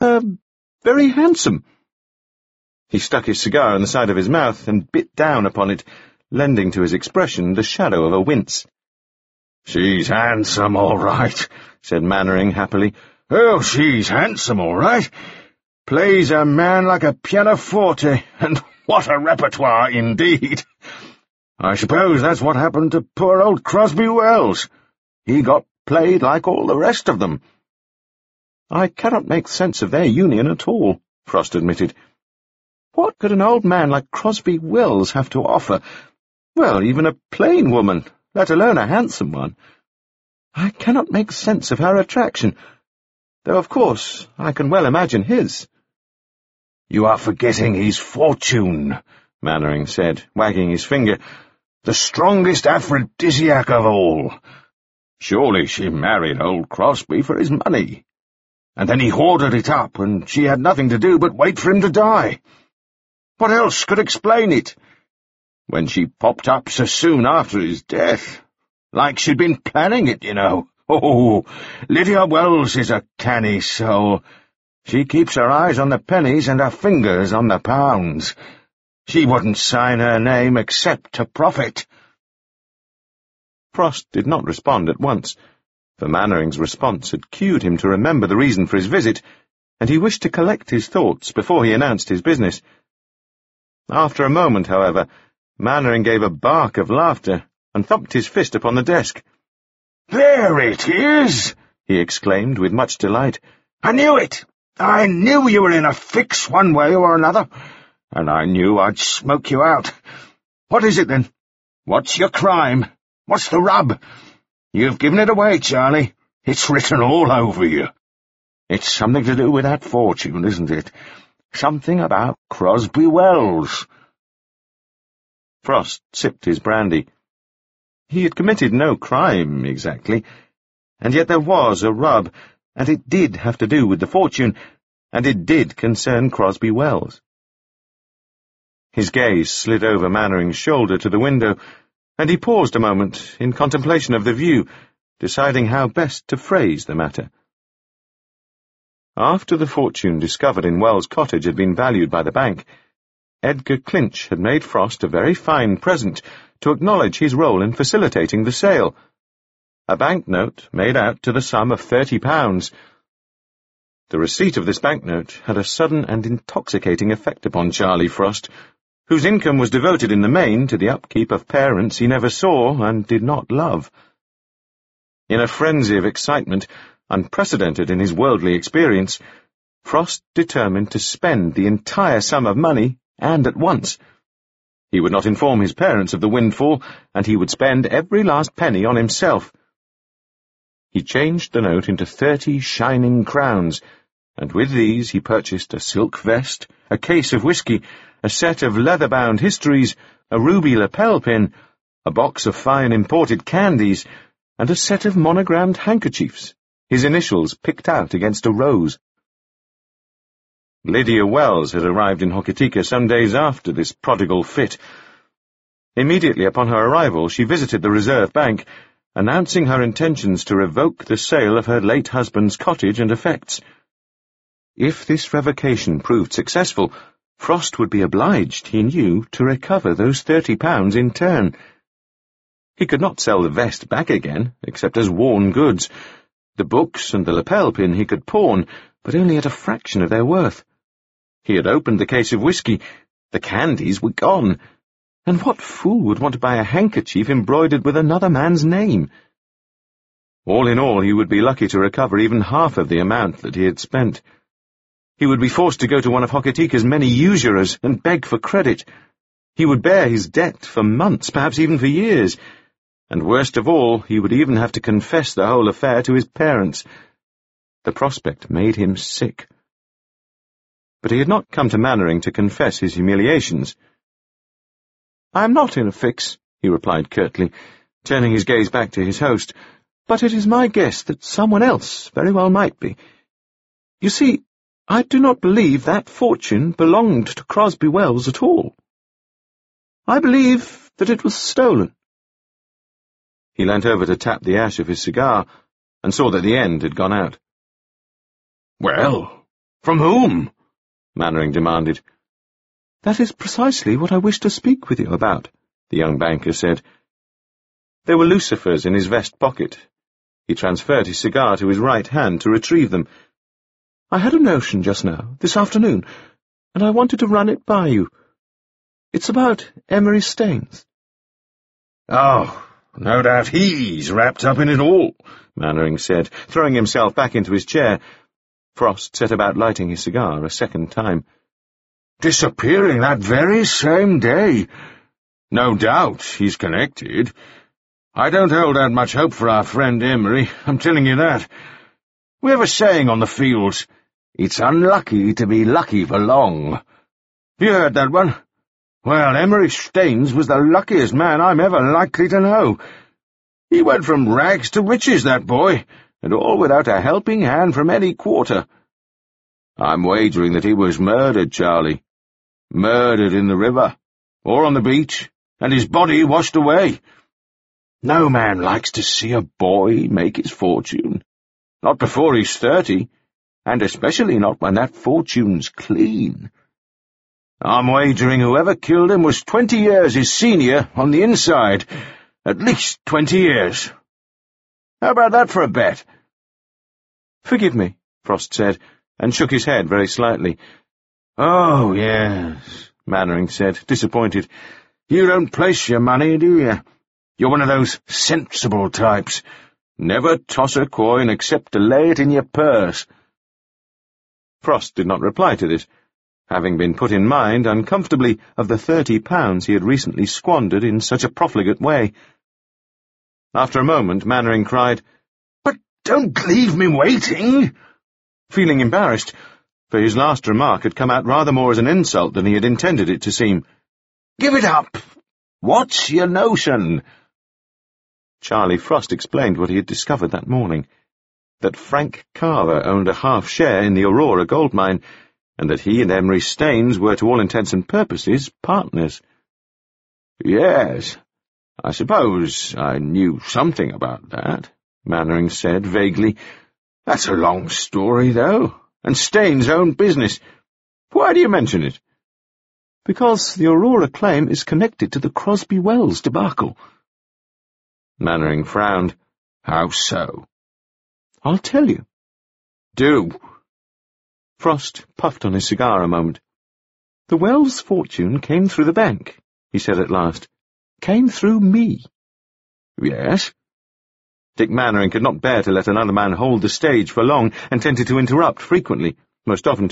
Uh, very handsome. He stuck his cigar in the side of his mouth and bit down upon it, lending to his expression the shadow of a wince. She's handsome, all right, said Mannering happily. Oh, she's handsome, all right. Plays a man like a pianoforte, and what a repertoire indeed. I suppose that's what happened to poor old Crosby Wells. He got played like all the rest of them. I cannot make sense of their union at all, Frost admitted. What could an old man like Crosby Wells have to offer? Well, even a plain woman, let alone a handsome one. I cannot make sense of her attraction, though of course I can well imagine his. You are forgetting his fortune, Mannering said, wagging his finger. The strongest aphrodisiac of all. Surely she married old Crosby for his money. And then he hoarded it up, and she had nothing to do but wait for him to die. What else could explain it? When she popped up so soon after his death, like she'd been planning it, you know. Oh, Lydia Wells is a canny soul. She keeps her eyes on the pennies and her fingers on the pounds. She wouldn't sign her name except to profit. Frost did not respond at once, for Mannering's response had cued him to remember the reason for his visit, and he wished to collect his thoughts before he announced his business. After a moment, however, Mannering gave a bark of laughter and thumped his fist upon the desk. There it is! he exclaimed with much delight. I knew it! I knew you were in a fix one way or another and I knew I'd smoke you out. What is it, then? What's your crime? What's the rub? You've given it away, Charlie. It's written all over you. It's something to do with that fortune, isn't it? Something about Crosby Wells. Frost sipped his brandy. He had committed no crime, exactly, and yet there was a rub, and it did have to do with the fortune, and it did concern Crosby Wells. His gaze slid over Mannering's shoulder to the window, and he paused a moment in contemplation of the view, deciding how best to phrase the matter. After the fortune discovered in Wells Cottage had been valued by the bank, Edgar Clinch had made Frost a very fine present to acknowledge his role in facilitating the sale. A banknote made out to the sum of thirty pounds. The receipt of this banknote had a sudden and intoxicating effect upon Charlie Frost, whose income was devoted in the main to the upkeep of parents he never saw and did not love. In a frenzy of excitement, unprecedented in his worldly experience, Frost determined to spend the entire sum of money, and at once. He would not inform his parents of the windfall, and he would spend every last penny on himself. He changed the note into thirty shining crowns, and with these he purchased a silk vest, a case of whisky, a set of leather-bound histories, a ruby lapel pin, a box of fine imported candies, and a set of monogrammed handkerchiefs, his initials picked out against a rose. Lydia Wells had arrived in Hokitika some days after this prodigal fit. Immediately upon her arrival, she visited the Reserve Bank, announcing her intentions to revoke the sale of her late husband's cottage and effects. If this revocation proved successful, Frost would be obliged, he knew, to recover those thirty pounds in turn. He could not sell the vest back again, except as worn goods. The books and the lapel pin he could pawn, but only at a fraction of their worth. He had opened the case of whisky. The candies were gone. And what fool would want to buy a handkerchief embroidered with another man's name? All in all, he would be lucky to recover even half of the amount that he had spent. He would be forced to go to one of Hokitika's many usurers and beg for credit. He would bear his debt for months, perhaps even for years. And worst of all, he would even have to confess the whole affair to his parents. The prospect made him sick. But he had not come to Mannering to confess his humiliations. I am not in a fix, he replied curtly, turning his gaze back to his host, but it is my guess that someone else very well might be. You see, I do not believe that fortune belonged to Crosby Wells at all. I believe that it was stolen. He leant over to tap the ash of his cigar, and saw that the end had gone out. Well, From whom? Mannering demanded. That is precisely what I wish to speak with you about, the young banker said. There were lucifers in his vest pocket. He transferred his cigar to his right hand to retrieve them. I had a notion just now, this afternoon, and I wanted to run it by you. It's about Emery Staines. Oh, no doubt he's wrapped up in it all, Mannering said, throwing himself back into his chair. Frost set about lighting his cigar a second time. Disappearing that very same day. No doubt he's connected. I don't hold out much hope for our friend Emery, I'm telling you that. We have a saying on the fields, it's unlucky to be lucky for long. You heard that one? Well, Emery Staines was the luckiest man I'm ever likely to know. He went from rags to riches, that boy, and all without a helping hand from any quarter. I'm wagering that he was murdered, Charlie. Murdered in the river, or on the beach, and his body washed away. No man likes to see a boy make his fortune. Not before he's thirty, and especially not when that fortune's clean. I'm wagering whoever killed him was twenty years his senior on the inside. At least twenty years. How about that for a bet? Forgive me, Frost said, and shook his head very slightly. Oh, yes, Mannering said, disappointed. You don't place your money, do you? You're one of those sensible types. Never toss a coin except to lay it in your purse. Frost did not reply to this having been put in mind uncomfortably of the thirty pounds he had recently squandered in such a profligate way. After a moment, Mannering cried, But don't leave me waiting! Feeling embarrassed, for his last remark had come out rather more as an insult than he had intended it to seem. Give it up! What's your notion? Charlie Frost explained what he had discovered that morning, that Frank Carver owned a half share in the Aurora gold mine, and that he and Emery Staines were to all intents and purposes partners. Yes, I suppose I knew something about that, Mannering said vaguely. That's a long story, though, and Staines' own business. Why do you mention it? Because the Aurora claim is connected to the Crosby Wells debacle. Mannering frowned. How so? I'll tell you. Do. Frost puffed on his cigar a moment. The Wells fortune came through the bank, he said at last. Came through me. Yes? Dick Mannering could not bear to let another man hold the stage for long, and tended to interrupt frequently, most often to